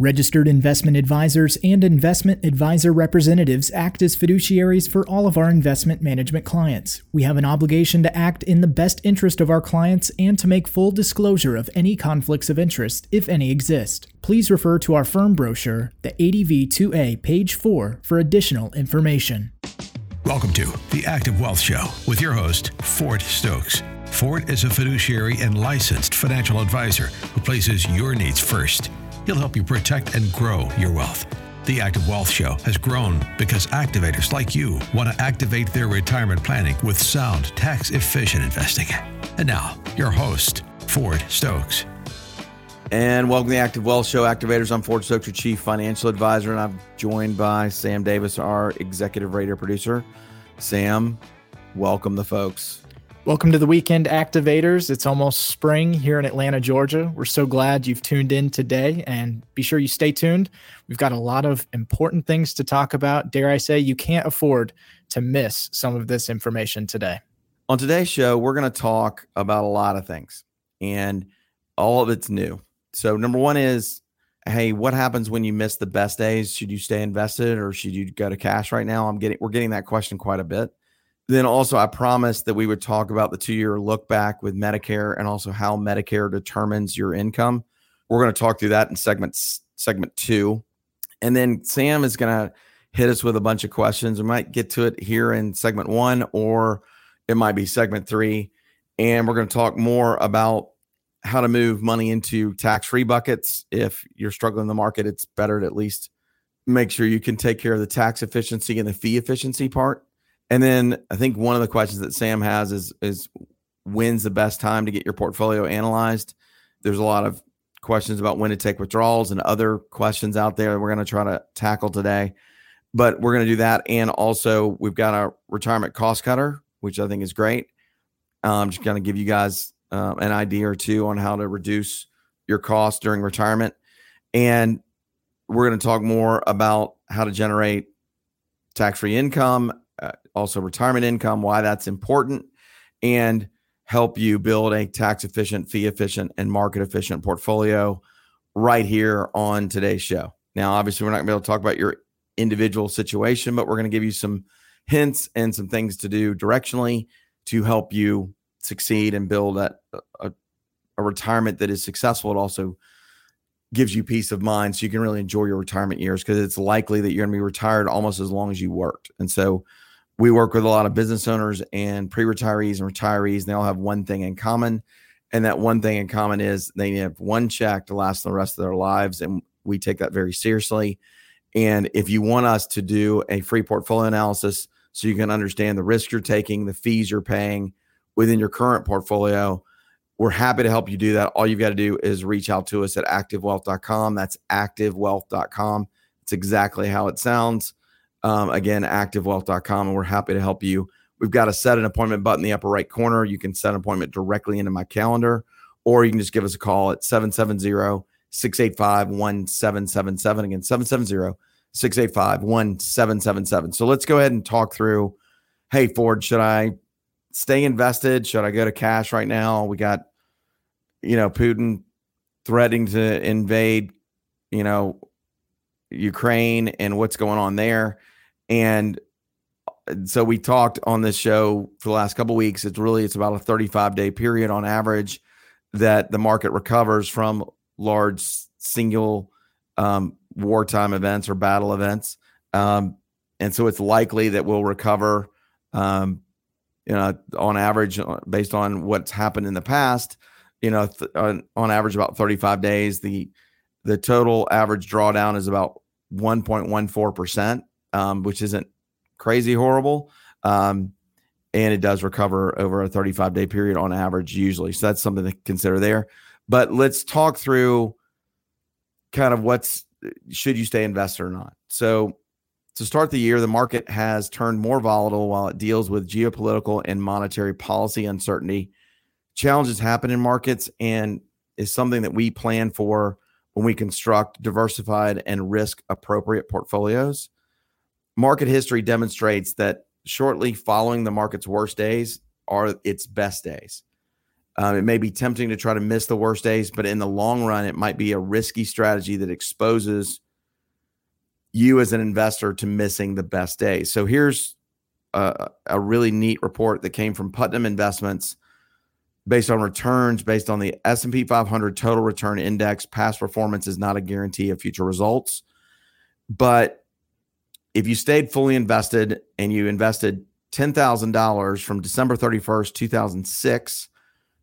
Registered investment advisors and investment advisor representatives act as fiduciaries for all of our investment management clients. We have an obligation to act in the best interest of our clients and to make full disclosure of any conflicts of interest, if any exist. Please refer to our firm brochure, the ADV 2A, page 4, for additional information. Welcome to the Active Wealth Show with your host, Ford Stokes. Ford is a fiduciary and licensed financial advisor who places your needs first. He'll help you protect and grow your wealth. The Active Wealth Show has grown because activators like you want to activate their retirement planning with sound, tax efficient investing. And now, your host, Ford Stokes. And welcome to the Active Wealth Show. Activators, I'm Ford Stokes, your Chief Financial Advisor, and I'm joined by Sam Davis, our Executive Radio Producer. Sam, welcome the folks. Welcome to the weekend activators. It's almost spring here in Atlanta, Georgia. We're so glad you've tuned in today and be sure you stay tuned. We've got a lot of important things to talk about. Dare I say, you can't afford to miss some of this information today. On today's show, we're going to talk about a lot of things and all of it's new. So, number one is hey, what happens when you miss the best days? Should you stay invested or should you go to cash right now? I'm getting, we're getting that question quite a bit then also I promised that we would talk about the two year look back with Medicare and also how Medicare determines your income. We're going to talk through that in segment segment two, and then Sam is going to hit us with a bunch of questions. We might get to it here in segment one, or it might be segment three, and we're going to talk more about how to move money into tax free buckets. If you're struggling in the market, it's better to at least make sure you can take care of the tax efficiency and the fee efficiency part and then I think one of the questions that Sam has is is when's the best time to get your portfolio analyzed? There's a lot of questions about when to take withdrawals and other questions out there we're going to try to tackle today. But we're going to do that. And also, we've got a retirement cost cutter, which I think is great. Um, just going to give you guys uh, an idea or two on how to reduce your costs during retirement. And we're going to talk more about how to generate tax free income uh, also retirement income, why that's important, and help you build a tax efficient, fee efficient, and market efficient portfolio right here on today's show. Now, obviously, we're not going to be able to talk about your individual situation, but we're going to give you some hints and some things to do directionally to help you succeed and build a, a, a retirement that is successful. It also gives you peace of mind so you can really enjoy your retirement years because it's likely that you're going to be retired almost as long as you worked. And so we work with a lot of business owners and pre-retirees and retirees and they all have one thing in common and that one thing in common is they have one check to last the rest of their lives and we take that very seriously. And if you want us to do a free portfolio analysis so you can understand the risk you're taking the fees you're paying within your current portfolio we're happy to help you do that. All you've got to do is reach out to us at activewealth.com that's activewealth.com it's exactly how it sounds um, again, activewealth.com, and we're happy to help you. We've got a set an appointment button in the upper right corner. You can set an appointment directly into my calendar, or you can just give us a call at 770 685 1777. Again, 770 685 1777. So let's go ahead and talk through hey, Ford, should I stay invested? Should I go to cash right now? We got, you know, Putin threatening to invade, you know, Ukraine and what's going on there. And uh, so we talked on this show for the last couple weeks. It's really it's about a 35 day period on average that the market recovers from large single um, wartime events or battle events. Um, and so it's likely that we'll recover, um, you know, on average, uh, based on what's happened in the past, you know, th- on, on average about 35 days. The the total average drawdown is about 1.14 percent um, which isn't crazy horrible. Um, and it does recover over a 35 day period on average, usually. So that's something to consider there. But let's talk through kind of what's should you stay invested or not. So to start the year, the market has turned more volatile while it deals with geopolitical and monetary policy uncertainty. Challenges happen in markets and is something that we plan for when we construct diversified and risk appropriate portfolios market history demonstrates that shortly following the market's worst days are its best days. Um, it may be tempting to try to miss the worst days, but in the long run, it might be a risky strategy that exposes you as an investor to missing the best days. So here's a, a really neat report that came from Putnam Investments based on returns based on the S&P 500 total return index past performance is not a guarantee of future results but if you stayed fully invested and you invested $10,000 from December 31st 2006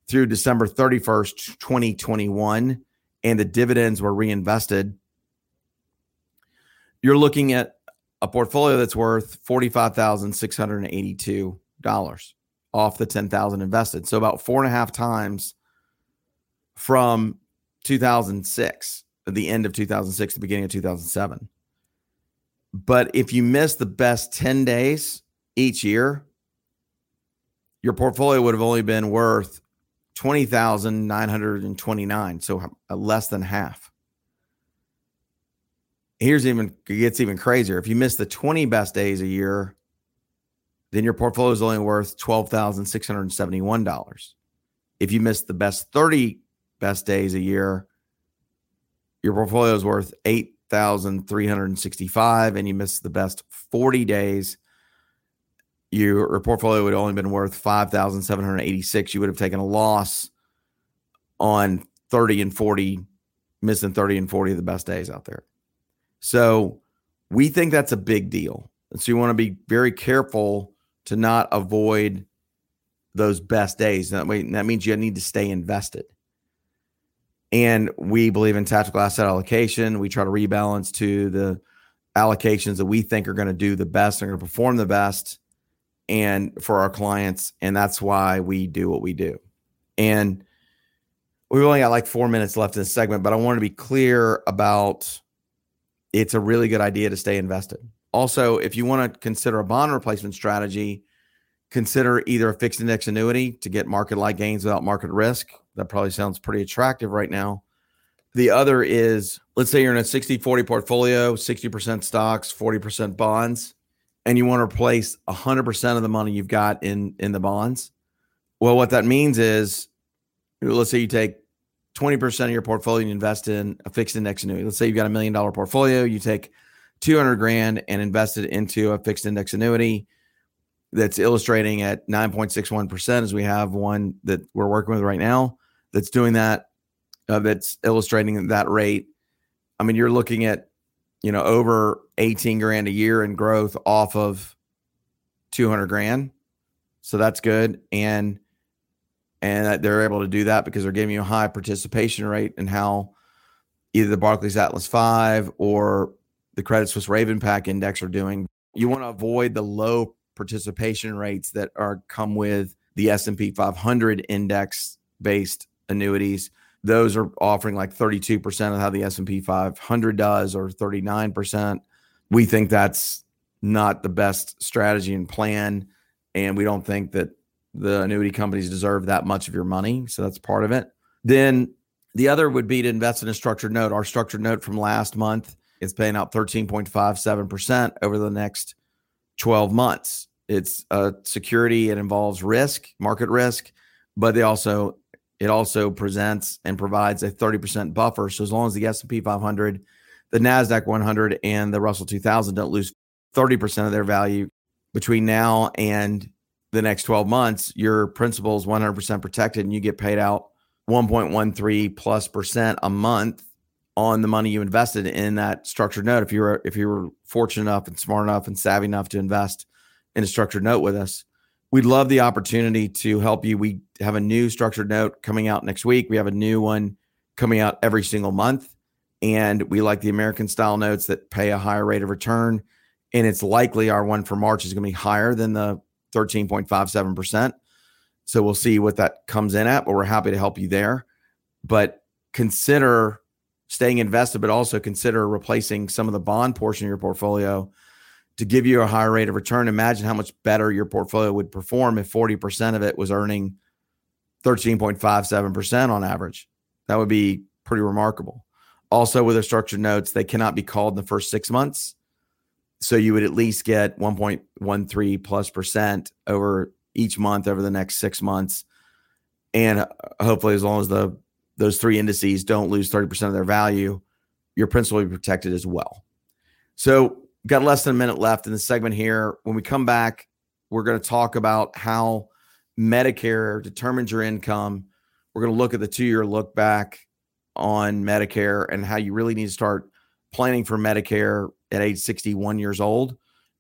through December 31st 2021 and the dividends were reinvested you're looking at a portfolio that's worth $45,682 off the 10,000 invested. So about four and a half times from 2006, the end of 2006, the beginning of 2007. But if you miss the best 10 days each year, your portfolio would have only been worth 20,929, so uh, less than half. Here's even it gets even crazier. If you miss the 20 best days a year, then your portfolio is only worth $12,671. If you miss the best 30 best days a year, your portfolio is worth 8,365 and you miss the best 40 days, your portfolio would only been worth 5,786. You would have taken a loss on 30 and 40, missing 30 and 40 of the best days out there. So we think that's a big deal. And so you want to be very careful to not avoid those best days. That that means you need to stay invested. And we believe in tactical asset allocation. We try to rebalance to the allocations that we think are going to do the best, are going to perform the best, and for our clients. And that's why we do what we do. And we've only got like four minutes left in this segment, but I want to be clear about it's a really good idea to stay invested. Also, if you want to consider a bond replacement strategy, consider either a fixed index annuity to get market like gains without market risk. That probably sounds pretty attractive right now. The other is let's say you're in a 60 40 portfolio, 60% stocks, 40% bonds, and you want to replace 100% of the money you've got in in the bonds. Well, what that means is let's say you take 20% of your portfolio and invest in a fixed index annuity. Let's say you've got a million dollar portfolio, you take 200 grand and invest it into a fixed index annuity that's illustrating at 9.61% as we have one that we're working with right now that's doing that uh, that's illustrating that rate. I mean you're looking at you know over 18 grand a year in growth off of 200 grand. So that's good. And and they're able to do that because they're giving you a high participation rate and how either the Barclays Atlas 5 or the Credit Suisse RavenPack index are doing. You want to avoid the low participation rates that are come with the S&P 500 index based annuities. Those are offering like 32% of how the S&P 500 does or 39%. We think that's not the best strategy and plan and we don't think that the annuity companies deserve that much of your money. So that's part of it. Then the other would be to invest in a structured note. Our structured note from last month is paying out 13.57% over the next 12 months. It's a security, it involves risk, market risk, but they also it also presents and provides a 30% buffer. So as long as the S&P 500, the Nasdaq 100 and the Russell 2000 don't lose 30% of their value between now and the next 12 months, your principal is 100% protected and you get paid out 1.13 plus percent a month on the money you invested in that structured note. If you were if you were fortunate enough and smart enough and savvy enough to invest in a structured note with us, we'd love the opportunity to help you. We have a new structured note coming out next week. We have a new one coming out every single month. And we like the American style notes that pay a higher rate of return. And it's likely our one for March is going to be higher than the 13.57%. So we'll see what that comes in at, but we're happy to help you there. But consider staying invested, but also consider replacing some of the bond portion of your portfolio to give you a higher rate of return. Imagine how much better your portfolio would perform if 40% of it was earning 13.57% on average. That would be pretty remarkable. Also, with the structured notes, they cannot be called in the first six months. So you would at least get 1.13 plus percent over each month over the next six months. and uh, hopefully, as long as the those three indices don't lose 30% of their value, your principal will be protected as well. So, got less than a minute left in the segment here. When we come back, we're going to talk about how Medicare determines your income. We're going to look at the two year look back on Medicare and how you really need to start planning for Medicare at age 61 years old.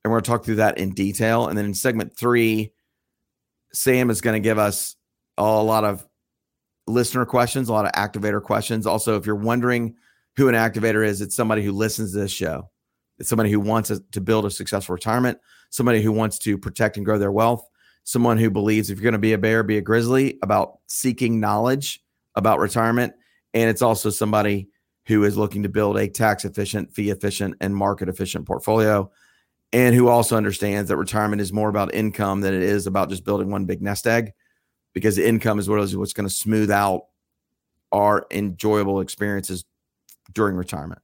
And we're going to talk through that in detail. And then in segment three, Sam is going to give us a lot of listener questions, a lot of activator questions. Also, if you're wondering who an activator is, it's somebody who listens to this show. It's somebody who wants to build a successful retirement, somebody who wants to protect and grow their wealth, someone who believes if you're going to be a bear, be a grizzly about seeking knowledge about retirement. And it's also somebody who is looking to build a tax efficient, fee efficient, and market efficient portfolio. And who also understands that retirement is more about income than it is about just building one big nest egg, because income is what is what's going to smooth out our enjoyable experiences during retirement.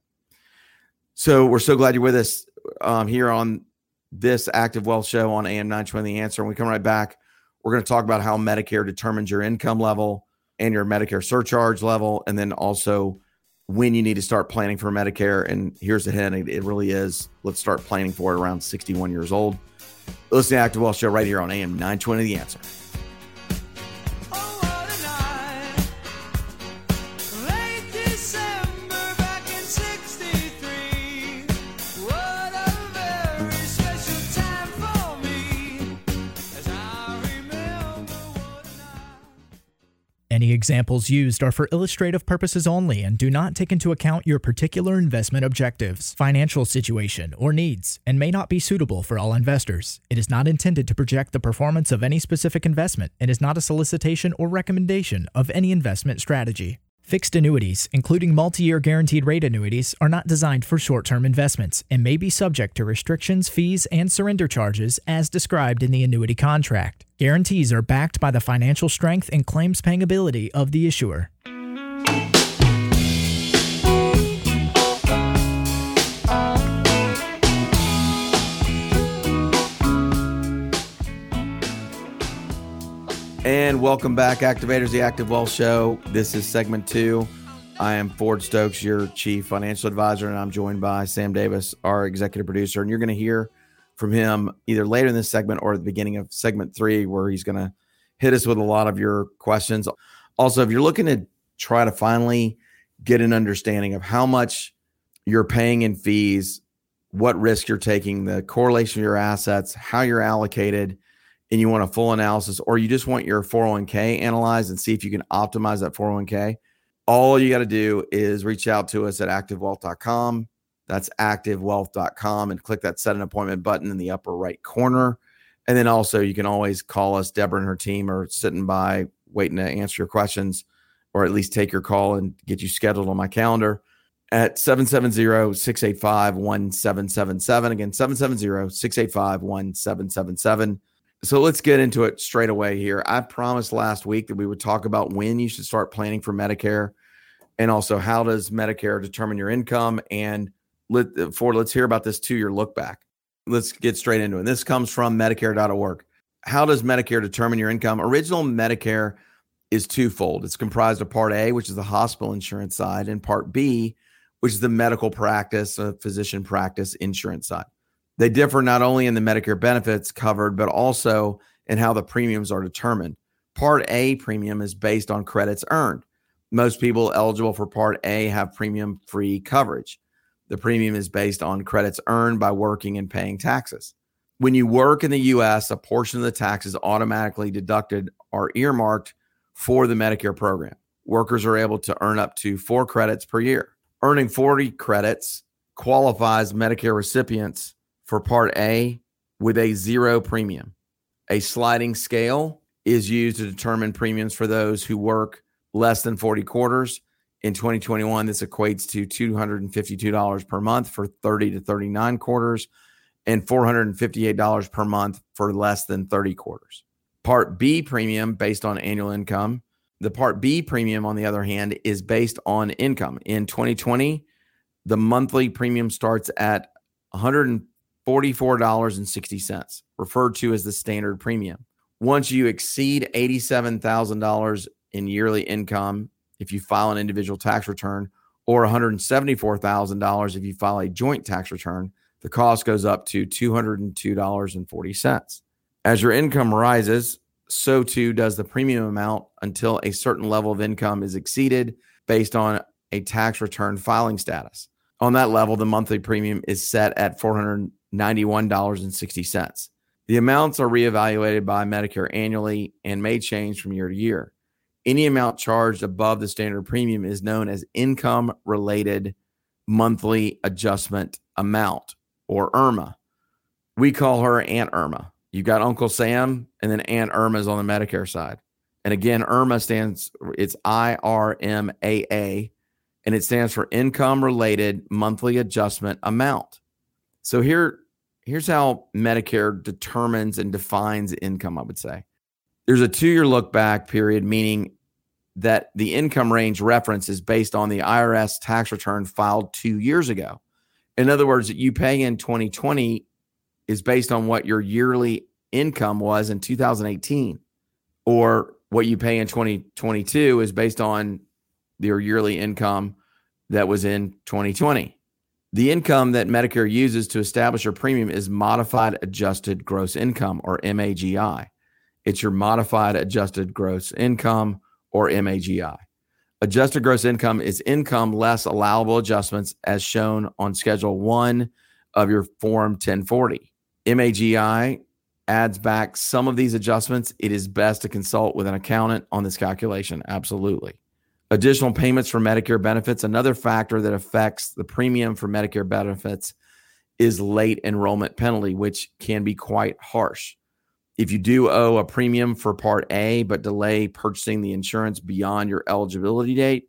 So we're so glad you're with us um, here on this Active Wealth Show on AM 920 The Answer. And we come right back, we're going to talk about how Medicare determines your income level and your Medicare surcharge level, and then also when you need to start planning for Medicare. And here's the hint it really is let's start planning for it around 61 years old. Listen to Active Wealth Show right here on AM 920 The Answer. Examples used are for illustrative purposes only and do not take into account your particular investment objectives, financial situation, or needs, and may not be suitable for all investors. It is not intended to project the performance of any specific investment and is not a solicitation or recommendation of any investment strategy. Fixed annuities, including multi year guaranteed rate annuities, are not designed for short term investments and may be subject to restrictions, fees, and surrender charges as described in the annuity contract. Guarantees are backed by the financial strength and claims paying ability of the issuer. And welcome back, Activators, the Active Wealth Show. This is segment two. I am Ford Stokes, your chief financial advisor, and I'm joined by Sam Davis, our executive producer. And you're going to hear from him either later in this segment or at the beginning of segment three, where he's going to hit us with a lot of your questions. Also, if you're looking to try to finally get an understanding of how much you're paying in fees, what risk you're taking, the correlation of your assets, how you're allocated, and you want a full analysis, or you just want your 401k analyzed and see if you can optimize that 401k, all you got to do is reach out to us at activewealth.com. That's activewealth.com and click that set an appointment button in the upper right corner. And then also, you can always call us. Deborah and her team are sitting by waiting to answer your questions or at least take your call and get you scheduled on my calendar at 770 685 1777. Again, 770 685 1777 so let's get into it straight away here. I promised last week that we would talk about when you should start planning for Medicare and also how does Medicare determine your income and let for let's hear about this two-year look back. Let's get straight into it. This comes from medicare.org. How does Medicare determine your income? Original Medicare is twofold. It's comprised of Part A, which is the hospital insurance side, and Part B, which is the medical practice, uh, physician practice insurance side. They differ not only in the Medicare benefits covered, but also in how the premiums are determined. Part A premium is based on credits earned. Most people eligible for Part A have premium free coverage. The premium is based on credits earned by working and paying taxes. When you work in the US, a portion of the taxes automatically deducted are earmarked for the Medicare program. Workers are able to earn up to four credits per year. Earning 40 credits qualifies Medicare recipients for Part A with a zero premium. A sliding scale is used to determine premiums for those who work less than 40 quarters. In 2021, this equates to $252 per month for 30 to 39 quarters and $458 per month for less than 30 quarters. Part B premium based on annual income. The Part B premium, on the other hand, is based on income. In 2020, the monthly premium starts at 100 $44.60, referred to as the standard premium. Once you exceed $87,000 in yearly income if you file an individual tax return, or $174,000 if you file a joint tax return, the cost goes up to $202.40. As your income rises, so too does the premium amount until a certain level of income is exceeded based on a tax return filing status. On that level, the monthly premium is set at $491.60. The amounts are reevaluated by Medicare annually and may change from year to year. Any amount charged above the standard premium is known as income related monthly adjustment amount or IRMAA. We call her Aunt Irma. You got Uncle Sam and then Aunt Irma's on the Medicare side. And again, IRMAA stands it's I R M A A and it stands for income related monthly adjustment amount. So here here's how Medicare determines and defines income, I would say. There's a 2-year look back period meaning that the income range reference is based on the IRS tax return filed 2 years ago. In other words, that you pay in 2020 is based on what your yearly income was in 2018 or what you pay in 2022 is based on your yearly income that was in 2020. The income that Medicare uses to establish your premium is modified adjusted gross income or MAGI. It's your modified adjusted gross income or MAGI. Adjusted gross income is income less allowable adjustments as shown on Schedule 1 of your Form 1040. MAGI adds back some of these adjustments, it is best to consult with an accountant on this calculation. Absolutely. Additional payments for Medicare benefits. Another factor that affects the premium for Medicare benefits is late enrollment penalty, which can be quite harsh. If you do owe a premium for Part A, but delay purchasing the insurance beyond your eligibility date,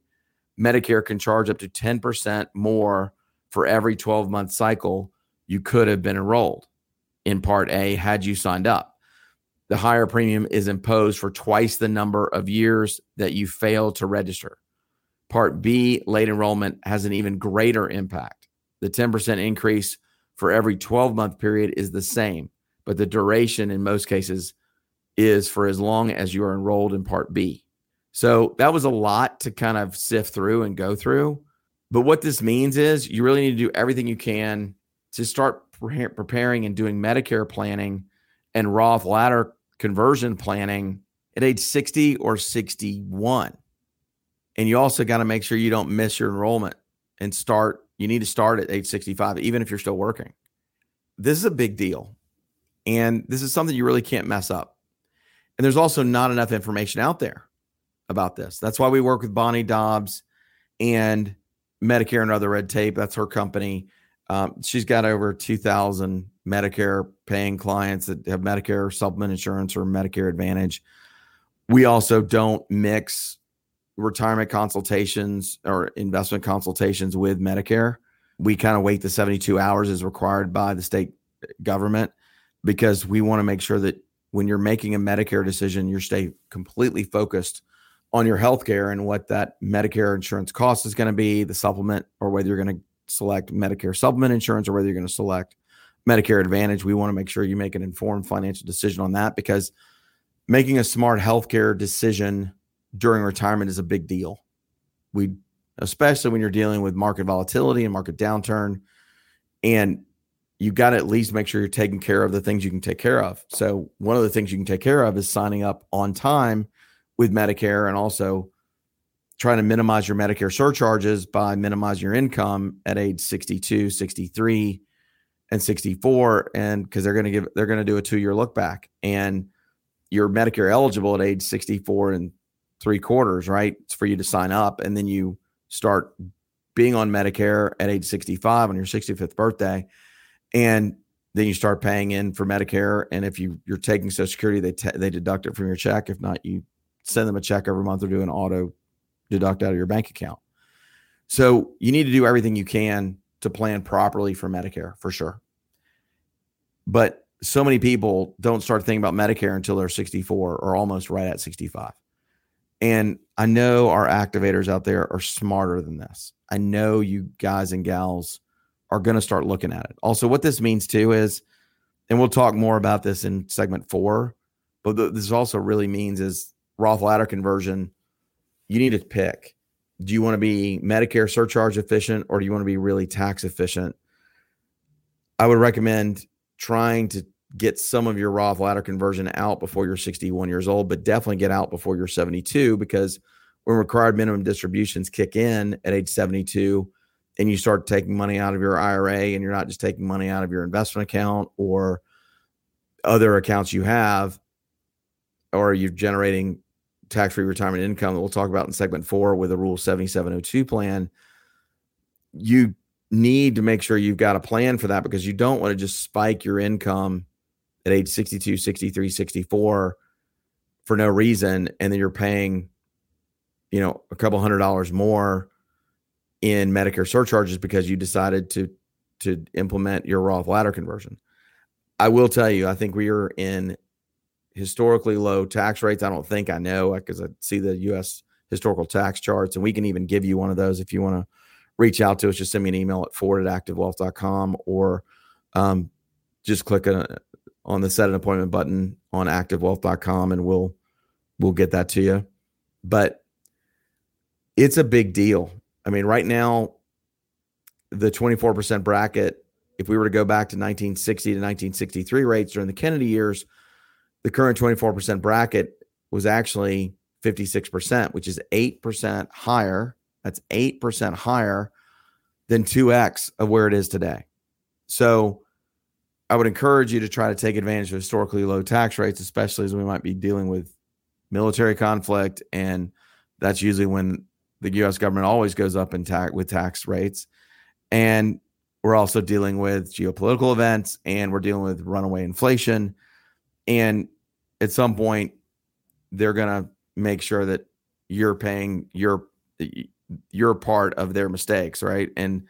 Medicare can charge up to 10% more for every 12 month cycle you could have been enrolled in Part A had you signed up. The higher premium is imposed for twice the number of years that you failed to register. Part B, late enrollment, has an even greater impact. The 10% increase for every 12 month period is the same, but the duration in most cases is for as long as you are enrolled in Part B. So that was a lot to kind of sift through and go through. But what this means is you really need to do everything you can to start pre- preparing and doing Medicare planning and Roth ladder conversion planning at age 60 or 61. And you also got to make sure you don't miss your enrollment and start. You need to start at age 65, even if you're still working. This is a big deal. And this is something you really can't mess up. And there's also not enough information out there about this. That's why we work with Bonnie Dobbs and Medicare and Other Red Tape. That's her company. Um, she's got over 2,000 Medicare paying clients that have Medicare supplement insurance or Medicare Advantage. We also don't mix retirement consultations or investment consultations with Medicare. We kind of wait the 72 hours as required by the state government because we want to make sure that when you're making a Medicare decision, you stay completely focused on your health care and what that Medicare insurance cost is going to be, the supplement, or whether you're going to select Medicare supplement insurance or whether you're going to select Medicare Advantage. We want to make sure you make an informed financial decision on that because making a smart healthcare decision during retirement is a big deal. We, especially when you're dealing with market volatility and market downturn, and you got to at least make sure you're taking care of the things you can take care of. So, one of the things you can take care of is signing up on time with Medicare and also trying to minimize your Medicare surcharges by minimizing your income at age 62, 63, and 64. And because they're going to give, they're going to do a two year look back and you're Medicare eligible at age 64 and three quarters, right? It's for you to sign up. And then you start being on Medicare at age 65 on your 65th birthday. And then you start paying in for Medicare. And if you, you're taking Social Security, they, te- they deduct it from your check. If not, you send them a check every month or do an auto deduct out of your bank account. So you need to do everything you can to plan properly for Medicare for sure. But so many people don't start thinking about Medicare until they're 64 or almost right at 65. And I know our activators out there are smarter than this. I know you guys and gals are going to start looking at it. Also, what this means too is, and we'll talk more about this in segment four, but this also really means is Roth ladder conversion you need to pick. Do you want to be Medicare surcharge efficient or do you want to be really tax efficient? I would recommend trying to get some of your Roth ladder conversion out before you're 61 years old, but definitely get out before you're 72 because when required minimum distributions kick in at age 72 and you start taking money out of your IRA and you're not just taking money out of your investment account or other accounts you have, or you're generating tax free retirement income that we'll talk about in segment four with a Rule 7702 plan, you need to make sure you've got a plan for that because you don't want to just spike your income at age 62, 63, 64 for no reason. And then you're paying, you know, a couple hundred dollars more in Medicare surcharges because you decided to to implement your Roth ladder conversion. I will tell you, I think we are in historically low tax rates. I don't think I know because I see the U.S. historical tax charts, and we can even give you one of those if you want to reach out to us. Just send me an email at ford at activewealth.com or um, just click a, on the set an appointment button on activewealth.com and we'll we'll get that to you. But it's a big deal. I mean, right now, the 24% bracket, if we were to go back to 1960 to 1963 rates during the Kennedy years, the current 24% bracket was actually 56%, which is 8% higher. That's 8% higher than 2x of where it is today. So I would encourage you to try to take advantage of historically low tax rates, especially as we might be dealing with military conflict. And that's usually when the US government always goes up in tax with tax rates. And we're also dealing with geopolitical events and we're dealing with runaway inflation. And at some point, they're to make sure that you're paying your your part of their mistakes, right? And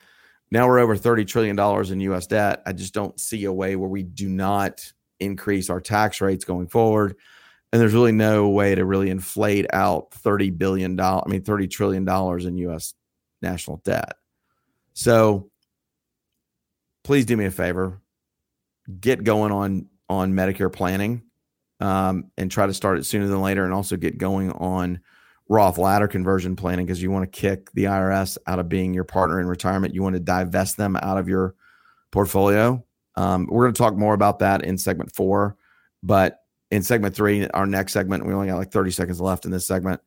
now we're over $30 trillion in US debt. I just don't see a way where we do not increase our tax rates going forward. And there's really no way to really inflate out $30 billion, I mean, $30 trillion in US national debt. So please do me a favor get going on on Medicare planning um, and try to start it sooner than later and also get going on Roth ladder conversion planning because you want to kick the IRS out of being your partner in retirement. You want to divest them out of your portfolio. Um, we're going to talk more about that in segment four, but in segment three, our next segment, we only got like 30 seconds left in this segment.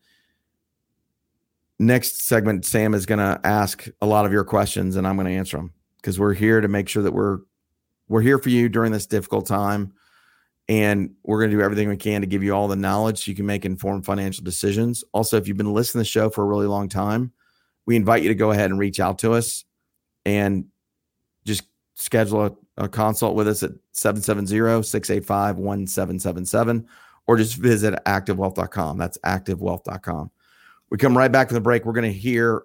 Next segment, Sam is going to ask a lot of your questions and I'm going to answer them because we're here to make sure that we're we're here for you during this difficult time and we're going to do everything we can to give you all the knowledge so you can make informed financial decisions. Also, if you've been listening to the show for a really long time, we invite you to go ahead and reach out to us and just schedule a, a consult with us at 770-685-1777 or just visit activewealth.com. That's activewealth.com. We come right back from the break. We're going to hear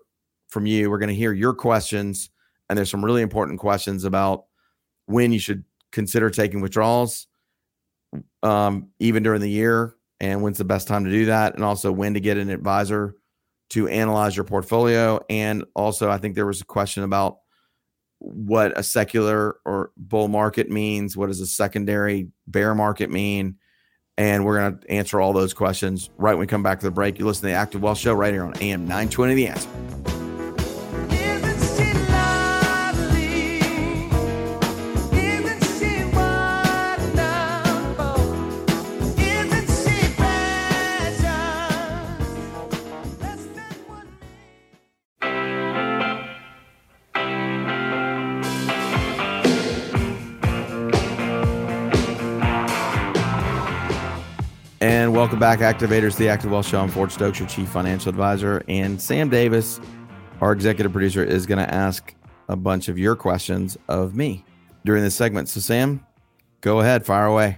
from you. We're going to hear your questions. And there's some really important questions about when you should consider taking withdrawals um, even during the year and when's the best time to do that and also when to get an advisor to analyze your portfolio and also i think there was a question about what a secular or bull market means what does a secondary bear market mean? And we're going to answer all those questions right when we come back to the break. You listen to the active wealth show right here on am 920 the answer Welcome back, Activators, the Active Wealth Show. I'm Ford Stokes, your Chief Financial Advisor. And Sam Davis, our executive producer, is going to ask a bunch of your questions of me during this segment. So, Sam, go ahead, fire away.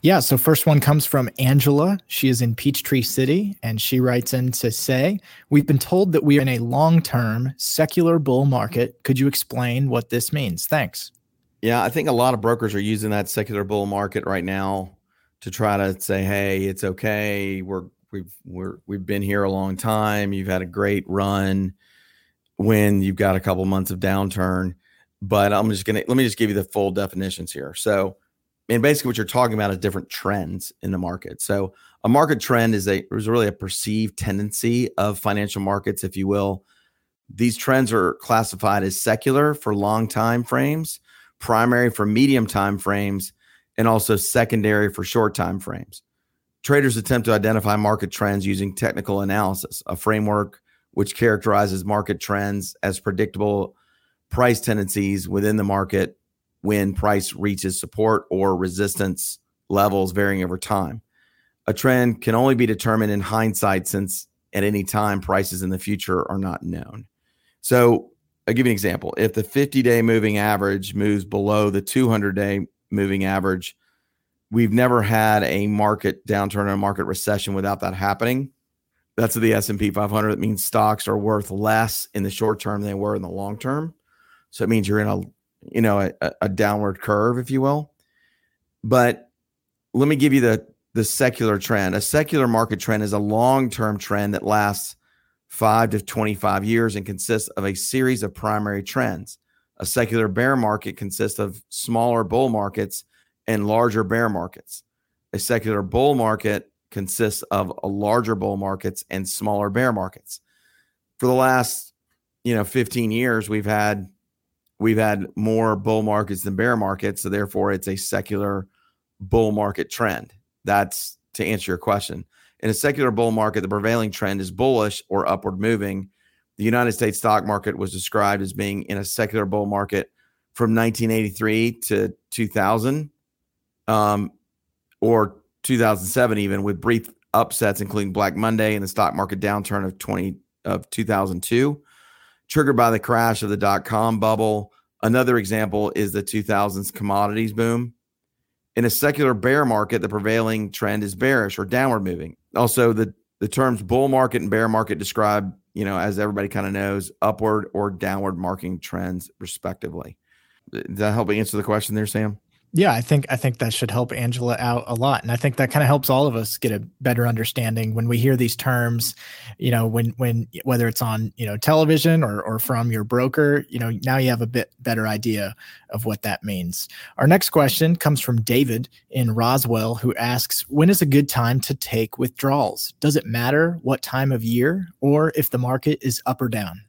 Yeah. So, first one comes from Angela. She is in Peachtree City, and she writes in to say, We've been told that we are in a long term secular bull market. Could you explain what this means? Thanks. Yeah. I think a lot of brokers are using that secular bull market right now to try to say, "Hey, it's okay. We're we've we're we've been here a long time. You've had a great run." When you've got a couple months of downturn, but I'm just gonna let me just give you the full definitions here. So, and basically, what you're talking about is different trends in the market. So, a market trend is a is really a perceived tendency of financial markets, if you will. These trends are classified as secular for long time frames, primary for medium time frames, and also secondary for short time frames. Traders attempt to identify market trends using technical analysis, a framework which characterizes market trends as predictable price tendencies within the market when price reaches support or resistance levels varying over time. A trend can only be determined in hindsight since at any time prices in the future are not known. So, I'll give you an example. If the 50 day moving average moves below the 200 day moving average, we've never had a market downturn or a market recession without that happening. That's the S&P 500. It means stocks are worth less in the short term than they were in the long term. So it means you're in a, you know, a, a downward curve, if you will. But let me give you the the secular trend. A secular market trend is a long-term trend that lasts 5 to 25 years and consists of a series of primary trends. A secular bear market consists of smaller bull markets and larger bear markets. A secular bull market consists of larger bull markets and smaller bear markets. For the last, you know, 15 years, we've had we've had more bull markets than bear markets, so therefore it's a secular bull market trend. That's to answer your question. In a secular bull market, the prevailing trend is bullish or upward moving. The United States stock market was described as being in a secular bull market from 1983 to 2000, um, or 2007 even with brief upsets including black monday and the stock market downturn of 20 of 2002 triggered by the crash of the dot-com bubble another example is the 2000s commodities boom. In a secular bear market the prevailing trend is bearish or downward moving. Also the the terms bull market and bear market describe you know as everybody kind of knows upward or downward marking trends respectively. Does that help answer the question there sam yeah, I think I think that should help Angela out a lot, and I think that kind of helps all of us get a better understanding when we hear these terms. You know, when when whether it's on you know television or or from your broker, you know, now you have a bit better idea of what that means. Our next question comes from David in Roswell, who asks, "When is a good time to take withdrawals? Does it matter what time of year, or if the market is up or down?"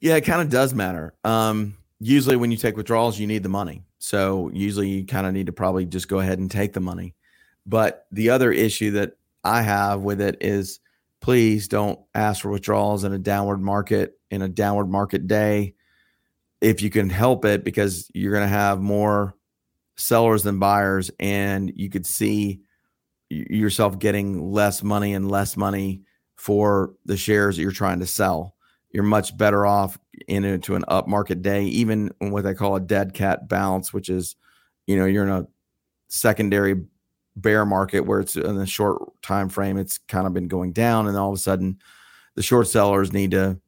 Yeah, it kind of does matter. Um, usually, when you take withdrawals, you need the money. So usually you kind of need to probably just go ahead and take the money. But the other issue that I have with it is please don't ask for withdrawals in a downward market in a downward market day. If you can help it because you're going to have more sellers than buyers and you could see yourself getting less money and less money for the shares that you're trying to sell you're much better off into an up market day, even what they call a dead cat bounce, which is, you know, you're in a secondary bear market where it's in a short time frame, it's kind of been going down, and all of a sudden, the short sellers need to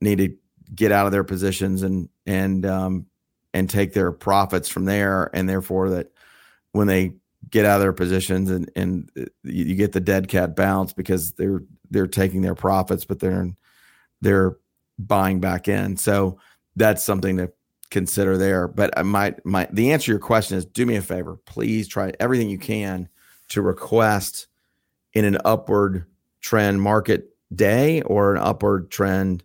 need to get out of their positions and and um, and take their profits from there, and therefore that when they get out of their positions and and uh, you get the dead cat bounce because they're they're taking their profits, but they're they're buying back in. So that's something to consider there. But uh, I might my the answer to your question is do me a favor. Please try everything you can to request in an upward trend market day or an upward trend,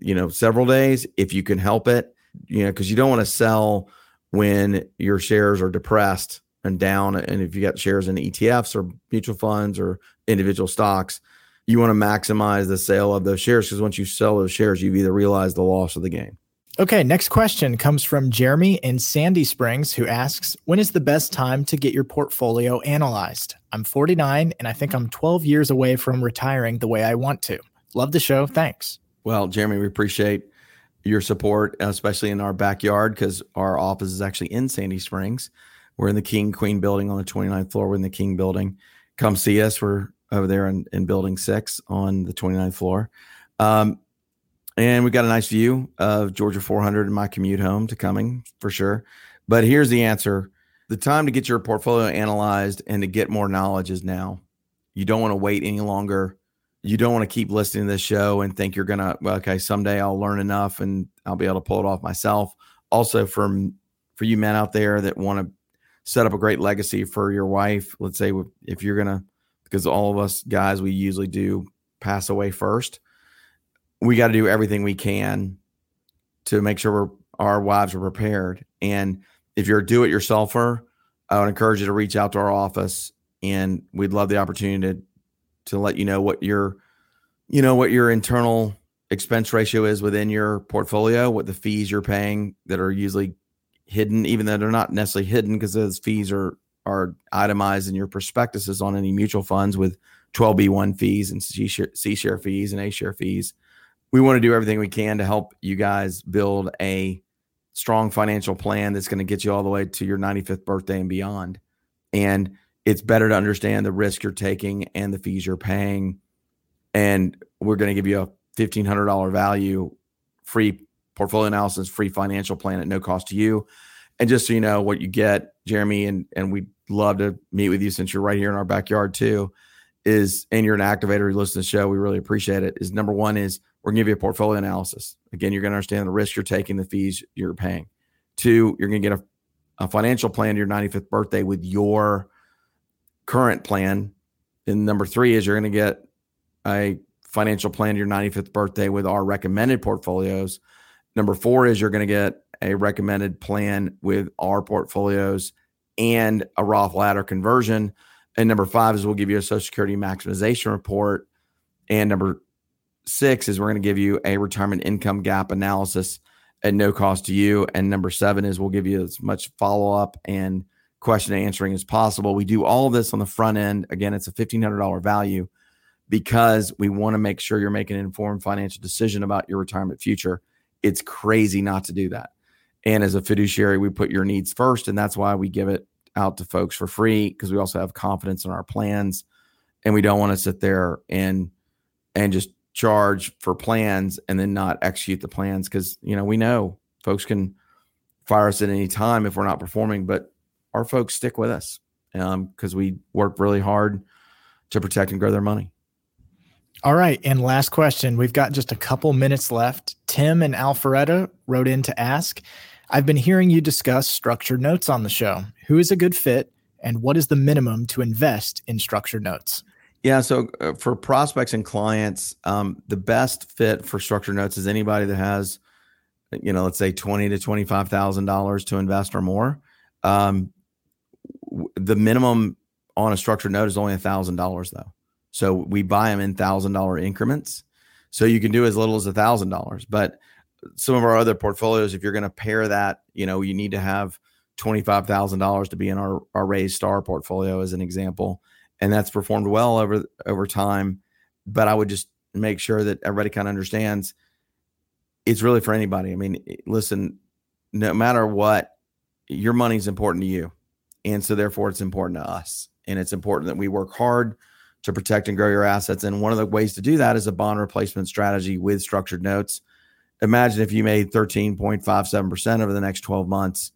you know, several days if you can help it. You know, because you don't want to sell when your shares are depressed and down. And if you got shares in ETFs or mutual funds or individual stocks, you want to maximize the sale of those shares because once you sell those shares, you've either realized the loss of the gain. Okay, next question comes from Jeremy in Sandy Springs, who asks When is the best time to get your portfolio analyzed? I'm 49 and I think I'm 12 years away from retiring the way I want to. Love the show. Thanks. Well, Jeremy, we appreciate your support, especially in our backyard because our office is actually in Sandy Springs. We're in the King Queen building on the 29th floor. We're in the King building. Come see us. We're over there in, in building six on the 29th floor. Um, and we got a nice view of Georgia 400 in my commute home to Cumming for sure. But here's the answer the time to get your portfolio analyzed and to get more knowledge is now. You don't want to wait any longer. You don't want to keep listening to this show and think you're going to, well, okay, someday I'll learn enough and I'll be able to pull it off myself. Also, from for you men out there that want to set up a great legacy for your wife, let's say if you're going to because all of us guys, we usually do pass away first. We got to do everything we can to make sure our wives are prepared. And if you're a do it yourselfer, I would encourage you to reach out to our office and we'd love the opportunity to, to let you know what your, you know, what your internal expense ratio is within your portfolio, what the fees you're paying that are usually hidden, even though they're not necessarily hidden because those fees are are itemized in your prospectuses on any mutual funds with 12b1 fees and C share, C share fees and A share fees. We want to do everything we can to help you guys build a strong financial plan that's going to get you all the way to your 95th birthday and beyond. And it's better to understand the risk you're taking and the fees you're paying. And we're going to give you a $1,500 value free portfolio analysis, free financial plan at no cost to you. And just so you know what you get, Jeremy, and, and we'd love to meet with you since you're right here in our backyard too, is, and you're an activator, you listen to the show, we really appreciate it, is number one is we're to give you a portfolio analysis. Again, you're to understand the risk you're taking, the fees you're paying. Two, you're to get a, a financial plan to your 95th birthday with your current plan. And number three is you're to get a financial plan to your 95th birthday with our recommended portfolios. Number four is you're to get a recommended plan with our portfolios and a Roth ladder conversion. And number five is we'll give you a Social Security maximization report. And number six is we're going to give you a retirement income gap analysis at no cost to you. And number seven is we'll give you as much follow up and question answering as possible. We do all of this on the front end. Again, it's a $1,500 value because we want to make sure you're making an informed financial decision about your retirement future. It's crazy not to do that. And as a fiduciary, we put your needs first. And that's why we give it out to folks for free because we also have confidence in our plans. And we don't want to sit there and and just charge for plans and then not execute the plans because you know we know folks can fire us at any time if we're not performing, but our folks stick with us because um, we work really hard to protect and grow their money. All right. And last question. We've got just a couple minutes left. Tim and Alpharetta wrote in to ask I've been hearing you discuss structured notes on the show. Who is a good fit and what is the minimum to invest in structured notes? Yeah. So uh, for prospects and clients, um, the best fit for structured notes is anybody that has, you know, let's say twenty to twenty five thousand dollars to invest or more. Um, the minimum on a structured note is only a thousand dollars though. So we buy them in thousand dollar increments. So you can do as little as a thousand dollars. But some of our other portfolios, if you're going to pair that, you know, you need to have twenty five thousand dollars to be in our our raised star portfolio as an example, and that's performed well over over time. But I would just make sure that everybody kind of understands it's really for anybody. I mean, listen, no matter what, your money's important to you. And so therefore it's important to us. And it's important that we work hard to protect and grow your assets. And one of the ways to do that is a bond replacement strategy with structured notes. Imagine if you made 13.57% over the next 12 months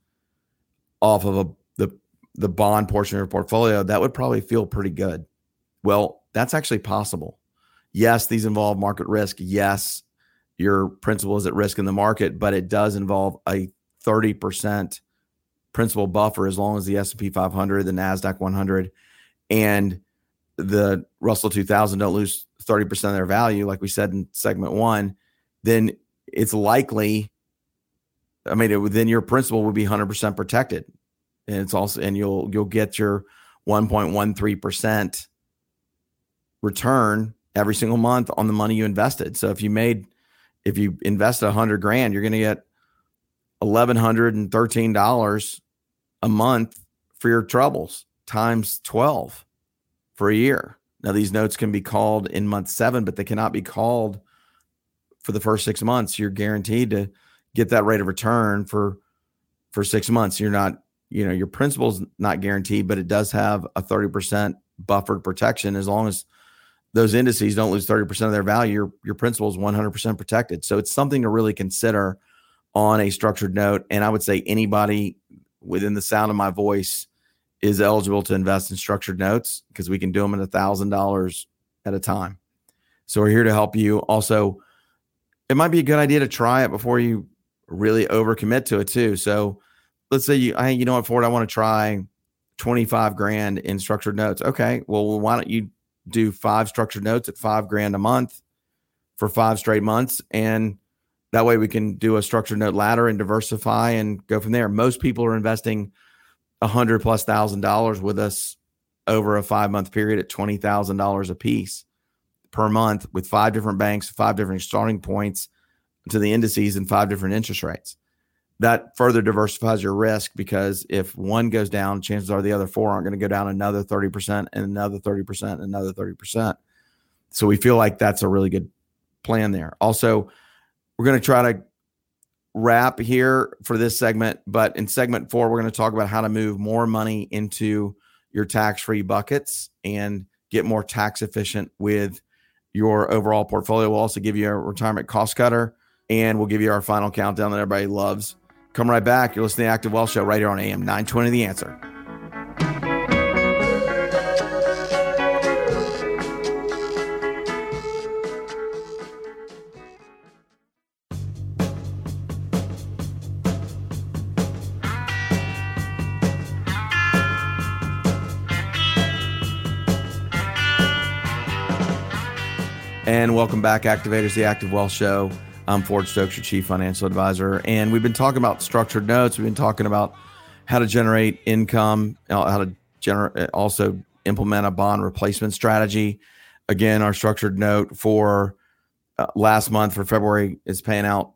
off of a, the, the bond portion of your portfolio, that would probably feel pretty good. Well, that's actually possible. Yes, these involve market risk. Yes, your principal is at risk in the market, but it does involve a 30% principal buffer as long as the S&P 500, the Nasdaq 100 and the Russell 2000 don't lose 30% of their value, like we said in segment one, then it's likely, I mean, it, your principal would be 100% protected. And it's also, and you'll, you'll get your 1.13% return every single month on the money you invested. So if you made, if you invest a hundred grand, you're going to get $1,113 a month for your troubles times 12 for a year. Now, these notes can be called in month seven, but they cannot be called for the first six months. You're guaranteed to get that rate of return for for six months. You're not, you know, your principal's not guaranteed, but it does have a 30% buffered protection as long as those indices don't lose 30% of their value, your, your principal is 100% protected. So it's something to really consider on a structured note. And I would say anybody within the sound of my voice is eligible to invest in structured notes because we can do them at a thousand dollars at a time. So we're here to help you. Also, it might be a good idea to try it before you really overcommit to it too. So let's say you, hey, you know what, Ford, I want to try 25 grand in structured notes. Okay. Well, why don't you do five structured notes at five grand a month for five straight months. And that way we can do a structured note ladder and diversify and go from there. Most people are investing a hundred plus thousand dollars with us over a five month period at twenty thousand dollars a piece per month with five different banks, five different starting points to the indices and five different interest rates. That further diversifies your risk because if one goes down, chances are the other four aren't going to go down another 30% and another 30% and another 30%. So we feel like that's a really good plan there. Also, we're going to try to wrap here for this segment, but in segment four, we're going to talk about how to move more money into your tax free buckets and get more tax efficient with your overall portfolio. We'll also give you a retirement cost cutter and we'll give you our final countdown that everybody loves. Come right back. You're listening to Active Wealth Show right here on AM 920 The Answer. And welcome back, Activators, the Active Wealth Show. I'm Ford Stokes, your Chief Financial Advisor. And we've been talking about structured notes. We've been talking about how to generate income, uh, how to generate, uh, also implement a bond replacement strategy. Again, our structured note for uh, last month for February is paying out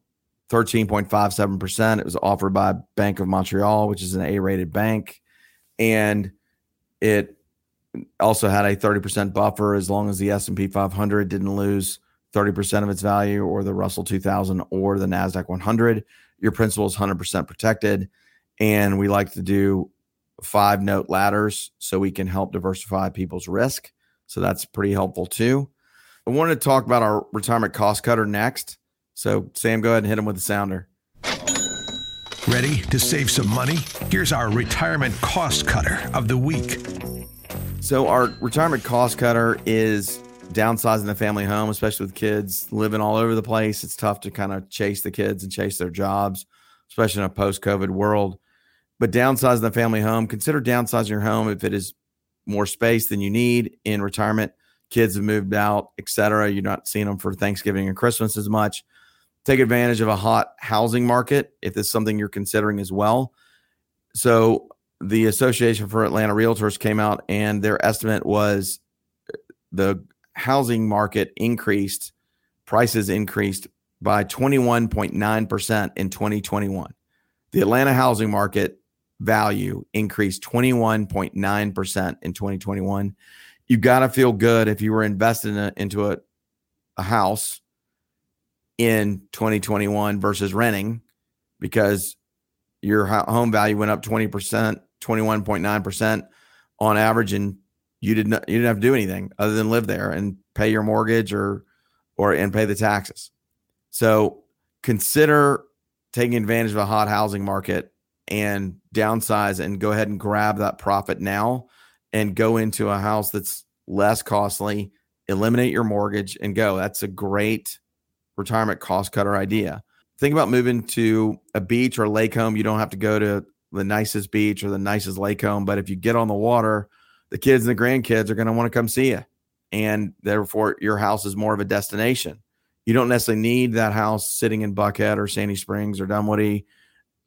13.57%. It was offered by Bank of Montreal, which is an A rated bank. And it also had a 30% buffer as long as the S&P 500 didn't lose 30% of its value or the Russell 2000 or the Nasdaq 100. Your principal is 100% protected and we like to do five note ladders so we can help diversify people's risk. So that's pretty helpful too. I wanted to talk about our retirement cost cutter next. So Sam, go ahead and hit him with the sounder. Ready to save some money? Here's our retirement cost cutter of the week. So our retirement cost cutter is downsizing the family home, especially with kids living all over the place. It's tough to kind of chase the kids and chase their jobs, especially in a post-COVID world. But downsizing the family home, consider downsizing your home if it is more space than you need in retirement. Kids have moved out, etc. You're not seeing them for Thanksgiving and Christmas as much. Take advantage of a hot housing market if is something you're considering as well. So the Association for Atlanta Realtors came out and their estimate was uh, the housing market increased, prices increased by 21.9% in 2021. The Atlanta housing market value increased 21.9% in 2021. You got to feel good if you were invested in a, into a, a house in 2021 versus renting because your home value went up 20% 21.9% on average and you didn't you didn't have to do anything other than live there and pay your mortgage or or and pay the taxes. So consider taking advantage of a hot housing market and downsize and go ahead and grab that profit now and go into a house that's less costly, eliminate your mortgage and go. That's a great retirement cost cutter idea. Think about moving to a beach or lake home. You don't have to go to the nicest beach or the nicest lake home. But if you get on the water, the kids and the grandkids are going to want to come see you. And therefore, your house is more of a destination. You don't necessarily need that house sitting in Buckhead or Sandy Springs or Dunwoody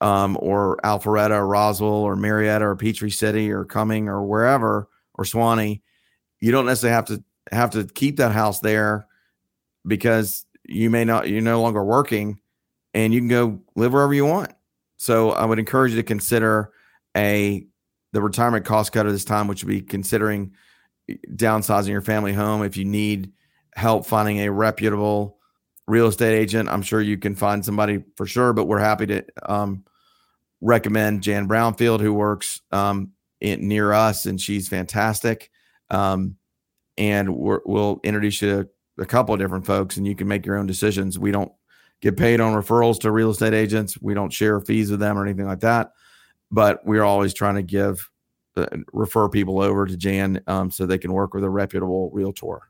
um, or Alpharetta or Roswell or Marietta or Peachtree City or Cumming or wherever or Suwanee. You don't necessarily have to have to keep that house there because you may not you're no longer working and you can go live wherever you want. So I would encourage you to consider a the retirement cost cutter this time, which would be considering eh, downsizing your family home. If you need help finding a reputable real estate agent, I'm sure you can find somebody for sure. But we're happy to um, recommend Jan Brownfield, who works um, in, near us, and she's fantastic. Um, and we will introduce you to a couple of different folks, and you can make your own decisions. We don't get paid on referrals to real estate agents. We don't share fees with them or anything like that. But we're always trying to give uh, refer people over to Jan um, so they can work with a reputable realtor.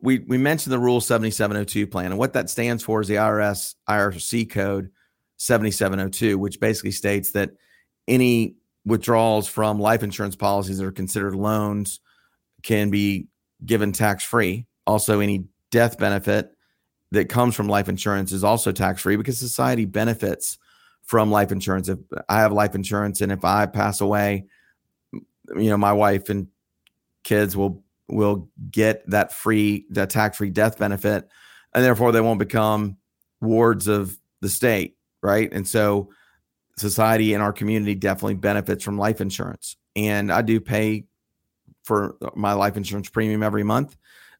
We we mentioned the Rule 7702 plan, and what that stands for is the IRS IRC code 7702, which basically states that any withdrawals from life insurance policies that are considered loans can be given tax free. Also, any death benefit that comes from life insurance is also tax free because society benefits from life insurance. If I have life insurance and if I pass away, you know, my wife and kids will will get that free that tax free death benefit and therefore they won't become wards of the state, right? And so society and our community definitely benefits from life insurance. And I do pay for my life insurance premium every month,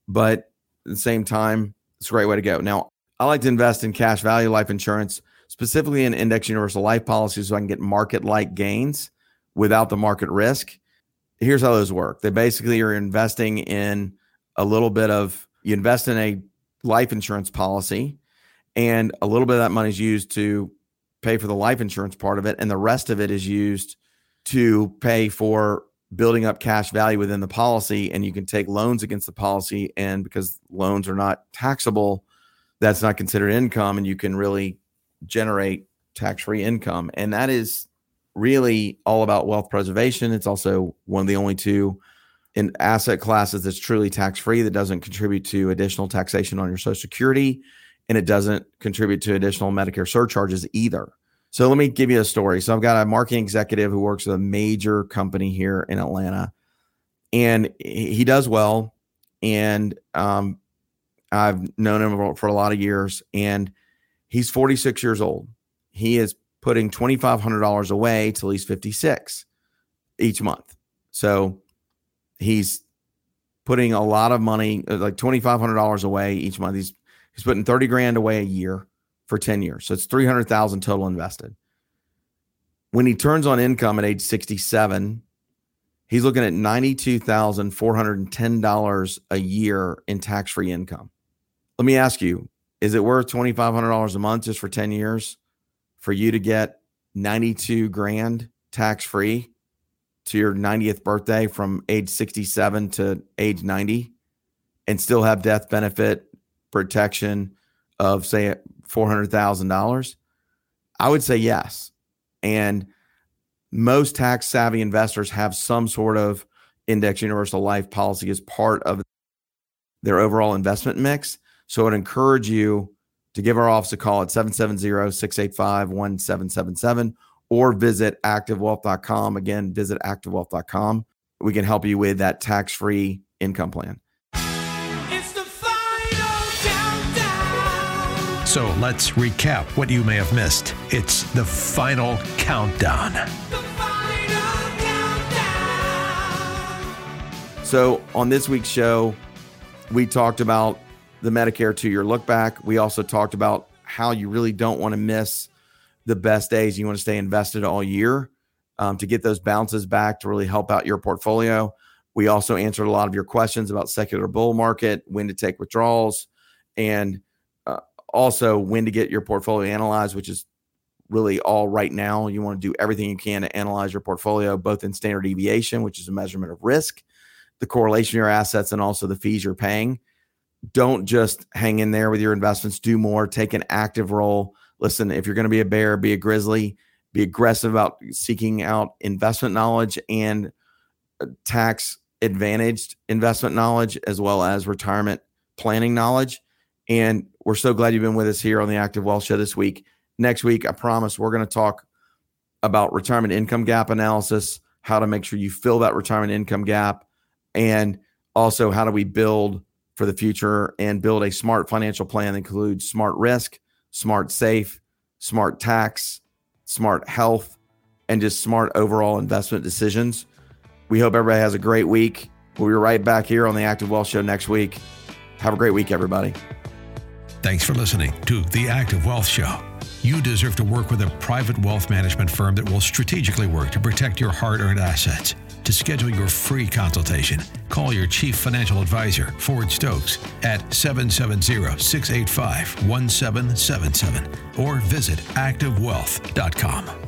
but at the same time, it's a great way to go. Now, I like to invest in cash value life insurance, specifically in index universal life policies so I can get market like gains without the market risk. Here's how those work. They basically are investing in a little bit of you invest in a life insurance policy and a little bit of that money is used to pay for the life insurance part of it and the rest of it is used to pay for building up cash value within the policy and you can take loans against the policy. And because loans are not taxable that's not considered income and you can really generate tax-free income. And that is really all about wealth preservation. It's also one of the only two in asset classes that's truly tax-free that doesn't contribute to additional taxation on your social security. And it doesn't contribute to additional medicare surcharges either so let me give you a story. So I've got a marketing executive who works with a major company here in Atlanta, and he does well. And um, I've known him for a lot of years, and he's 46 years old. He is putting $2,500 away till he's 56 each month. So he's putting a lot of money, uh, like $2,500 away each month. He's he's putting 30 grand away a year for 10 years. So it's 300,000 total invested. When he turns on income at age 67, he's looking at $92,410 a year in tax-free income. Let me ask you, is it worth $2,500 a month just for 10 years for you to get 92 grand tax-free to your 90th birthday from age 67 to age 90 and still have death benefit protection of say $400,000? I would say yes. And most tax savvy investors have some sort of index universal life policy as part of their overall investment mix. So I'd encourage you to give our office a call at 770-685-1777 or visit activewealth.com. Again, visit activewealth.com. We can help you with that tax-free income plan. So let's recap what you may have missed. It's the final countdown. The final countdown. So, on this week's show, we talked about the Medicare two year look back. We also talked about how you really don't want to miss the best days. You want to stay invested all year um, to get those bounces back to really help out your portfolio. We also answered a lot of your questions about secular bull market, when to take withdrawals, and also when to get your portfolio analyzed, which is really all right now. You want to do everything you can to analyze your portfolio, both in standard deviation, which is a measurement of risk, the correlation of your assets, and also the fees you're paying. Don't just hang in there with your investments. Do more. Take an active role. Listen, if you're going to be a bear, be a grizzly. Be aggressive about seeking out investment knowledge and uh, tax advantaged investment knowledge, as well as retirement planning knowledge. And we're so glad you've been with us here on the Active Wealth Show this week. Next week, I promise we're going to talk about retirement income gap analysis, how to make sure you fill that retirement income gap, and also how do we build for the future and build a smart financial plan that includes smart risk, smart safe, smart tax, smart health, and just smart overall investment decisions. We hope everybody has a great week. We'll be right back here on the Active Wealth Show next week. Have a great week, everybody. Thanks for listening to The Active Wealth Show. You deserve to work with a private wealth management firm that will strategically work to protect your hard earned assets. To schedule your free consultation, call your chief financial advisor, Ford Stokes, at 770 685 1777 or visit activewealth.com.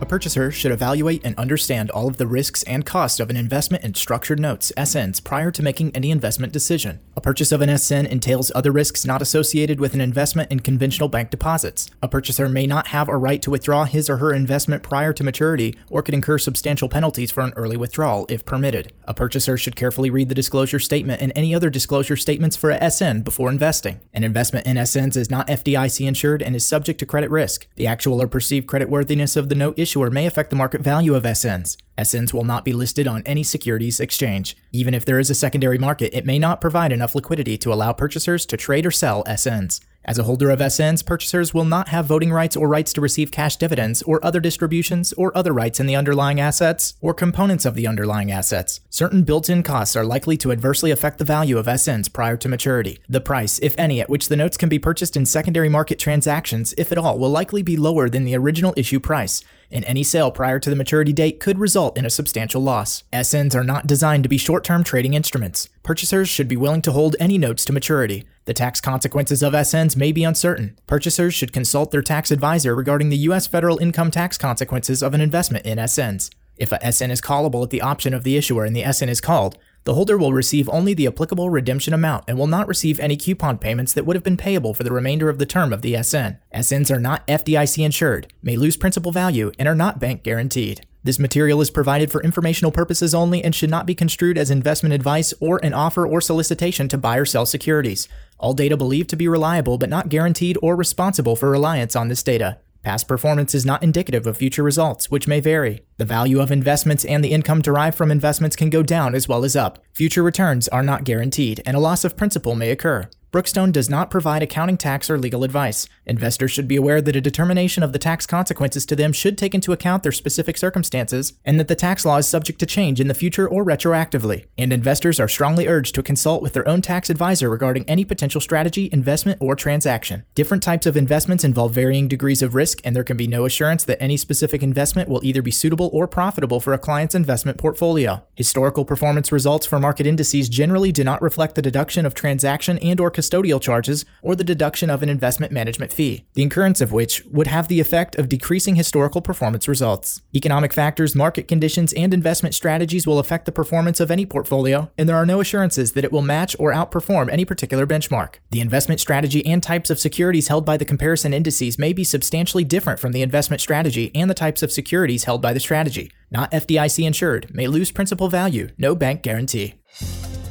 A purchaser should evaluate and understand all of the risks and costs of an investment in structured notes, SNs, prior to making any investment decision. A purchase of an SN entails other risks not associated with an investment in conventional bank deposits. A purchaser may not have a right to withdraw his or her investment prior to maturity or could incur substantial penalties for an early withdrawal if permitted. A purchaser should carefully read the disclosure statement and any other disclosure statements for a SN before investing. An investment in SNs is not FDIC insured and is subject to credit risk. The actual or perceived creditworthiness of the note issuer may affect the market value of SNs. SNs will not be listed on any securities exchange. Even if there is a secondary market, it may not provide enough liquidity to allow purchasers to trade or sell SNs. As a holder of SNs, purchasers will not have voting rights or rights to receive cash dividends or other distributions or other rights in the underlying assets or components of the underlying assets. Certain built in costs are likely to adversely affect the value of SNs prior to maturity. The price, if any, at which the notes can be purchased in secondary market transactions, if at all, will likely be lower than the original issue price and any sale prior to the maturity date could result in a substantial loss. SNs are not designed to be short term trading instruments. Purchasers should be willing to hold any notes to maturity. The tax consequences of SNs may be uncertain. Purchasers should consult their tax advisor regarding the U.S. federal income tax consequences of an investment in SNs. If a SN is callable at the option of the issuer and the SN is called, the holder will receive only the applicable redemption amount and will not receive any coupon payments that would have been payable for the remainder of the term of the SN. SNs are not FDIC insured, may lose principal value, and are not bank guaranteed. This material is provided for informational purposes only and should not be construed as investment advice or an offer or solicitation to buy or sell securities. All data believed to be reliable but not guaranteed or responsible for reliance on this data. Past performance is not indicative of future results, which may vary. The value of investments and the income derived from investments can go down as well as up. Future returns are not guaranteed, and a loss of principal may occur. Brookstone does not provide accounting tax or legal advice. Investors should be aware that a determination of the tax consequences to them should take into account their specific circumstances, and that the tax law is subject to change in the future or retroactively. And investors are strongly urged to consult with their own tax advisor regarding any potential strategy, investment, or transaction. Different types of investments involve varying degrees of risk, and there can be no assurance that any specific investment will either be suitable or profitable for a client's investment portfolio. Historical performance results for market indices generally do not reflect the deduction of transaction and or custodial charges or the deduction of an investment management fee, the incurrence of which would have the effect of decreasing historical performance results. Economic factors, market conditions, and investment strategies will affect the performance of any portfolio, and there are no assurances that it will match or outperform any particular benchmark. The investment strategy and types of securities held by the comparison indices may be substantially different from the investment strategy and the types of securities held by the strategy. Not FDIC insured, may lose principal value, no bank guarantee.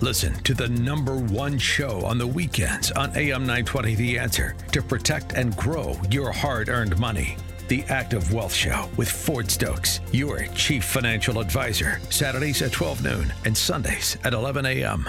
Listen to the number one show on the weekends on AM 920 The Answer to protect and grow your hard earned money. The Active Wealth Show with Ford Stokes, your chief financial advisor, Saturdays at 12 noon and Sundays at 11 a.m.